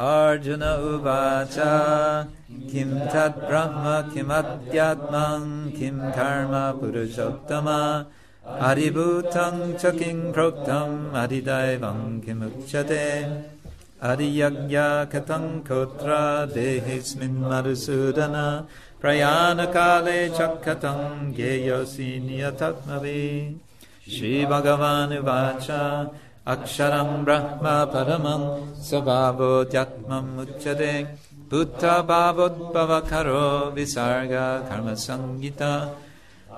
अर्जुन उवाच किं तद्ब्रह्म किमत्यात्मा किं धर्म पुरुषोत्तम हरिभूतं च किं प्रोक्तम् हरिदैवं किमुच्यते हरियज्ञा कोत्र कोत्रा मरुसूदन प्रयाणकाले च कथं ज्ञेयसीनियतद्मवे श्रीभगवानुवाच अक्षरं ब्रह्म परमं स्वभावोऽत्यात्ममुच्यते बुद्धभावोद्भवखरो विसर्गकर्मसङ्गीता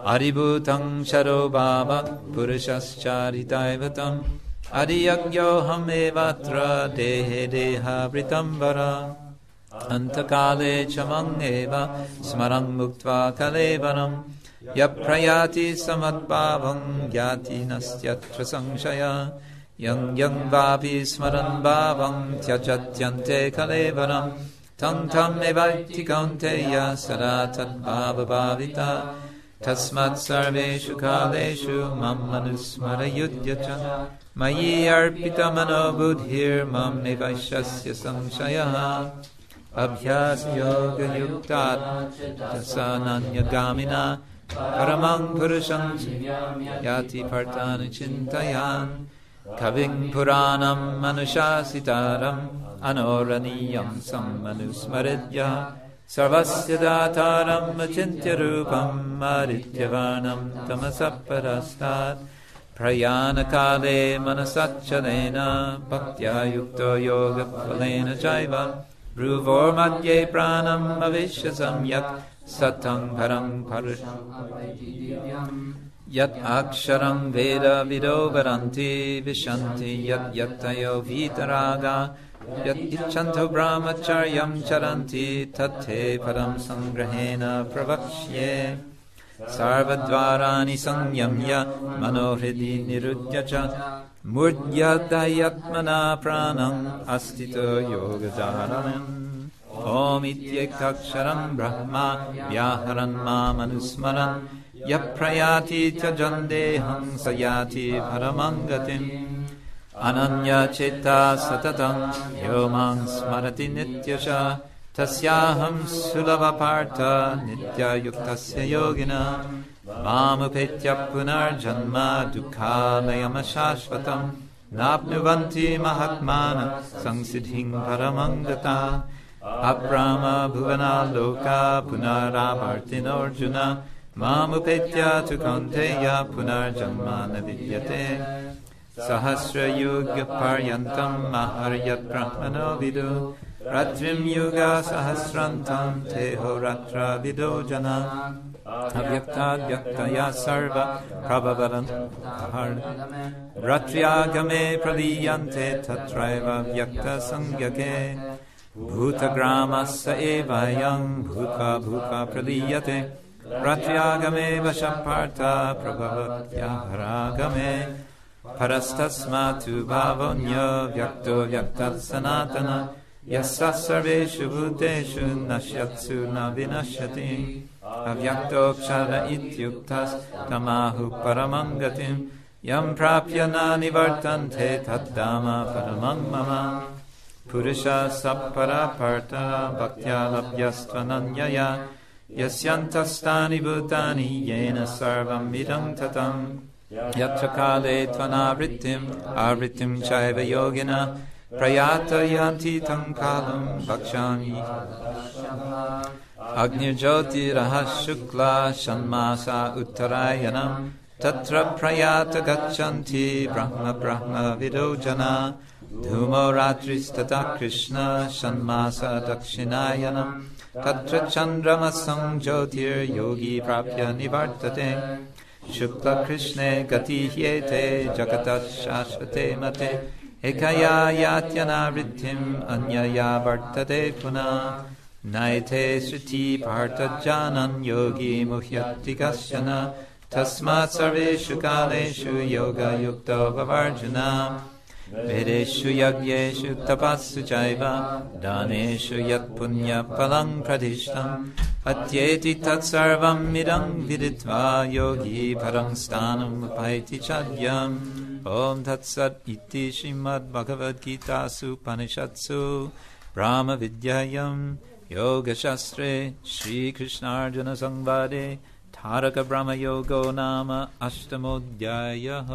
हरिभूतं शरो भाव पुरुषश्चारिदैवतम् हरियज्ञोऽहमेवात्र देहे देहावृतम्बर अन्तकाले च मङ्गेव स्मरं मुक्त्वा कलेवरम् यप्रयाति समत्पावं ज्ञाति नस्त्यत्र संशय Yang yang vapi smaran bhavam tyajatyante kalevaram tam tam evaiti kaunteya sada tad bhava bhavita tasmat sarveshu kaleshu mam manusmara yudhyacha mayi arpita mano buddhir mam nivaishasya samshayaha abhyas yoga yuktat tasananya gamina paramang purusham yati partanu chintayan कविं पुराणम् अनुशासितारम् अनोरणीयम् सम् सर्वस्य स्वस्य दातारम् चिन्त्यरूपम् मारिज्यमाणम् तमस परस्तात् प्रयाणकाले मनसानेन भक्त्या युक्तो योगफलेन चैव भ्रुवो मध्ये प्राणम् भविष्यसम् यत् स तम्भरम् यत् अक्षरं वेदविरो वरन्ति विशन्ति यद्यत्तयो वीतरागा यत् इच्छन्तु ब्राह्मचर्यम् चरन्ति तत्थे परं सङ्ग्रहेण प्रवक्ष्ये सर्वद्वाराणि संयम्य मनोहृदि निरुद्य च मूर्जयत्मना प्राणम् अस्ति तु योगदानम् ओमित्येक्ताक्षरम् Brahma व्याहरन् मामनुस्मरन् yaprayati cha jandeham sayati paramangatim ananya citta satatam yomam smarati nityasha tasya sulava partha nitya yuktasya yogina mamupetya punar janma dukha mayam shashvatam napnuvanti mahatmana saṃsiddhiṃ paramangata abrahma bhuvana loka punaravartin arjuna Mamupetya tu kaunteya punarjanmana vidyate Sahasra yuga paryantam maharyat brahmano vidu Ratrim yuga sahasrantam teho ratra vidu jana Avyakta vyaktaya sarva prabhavaram Ratriagame praliyante tatraiva vyakta sangyake Bhuta grama sa eva yang bhuka bhuka praliyate Pratyagame bhashaparta Prabhavatya Haragame Parastasma Tu Bhavanya Vyakto Vyakta Sanatana Yasa Sarveshu Bhuteshu Nashyatsu Navinashyati Avyakto Kshara Ityuktas Tamahu Yam Prapya Nani Vartante Tadama Paramamama Purusha Sapparaparta Bhaktya yasyantastani bhutani yena sarvam idam tatam yatra kale tvanavrittim avrittim chaiva yogina prayata yanti tam kalam bhakshami agnirjyoti rahashukla shanmasa uttarayanam tatra prayata gachanti brahma brahma vidojana धूमो रात्रिस्तथा Krishna षण्मास दक्षिणायनम् तत्र चन्द्रमसं ज्योतिर्योगी प्राप्य निवर्तते शुक्लकृष्णे गतिह्येते जगतः शाश्वते मते एकया यात्यना यात्यनावृद्धिम् अन्यया वर्तते पुनः नयथे श्रुति भारतजानन् योगी मुह्यति कश्चन तस्मात् सर्वेषु कालेषु योगयुक्तो भवार्जुना ेषु यज्ञेषु तपःसु चैव दानेषु यत् पुण्यफलम् प्रधिष्ठम् अत्येति तत् सर्वम् इरम् विरुद्ध्वा योगीभरम् स्थानमुपैति चद्यम् ओम् धत्सद् इति श्रीमद्भगवद्गीतासु उपनिषत्सु रामविद्यायम् योगशास्त्रे श्रीकृष्णार्जुनसंवादे तारकब्रह्मयोगो नाम अष्टमोऽध्यायः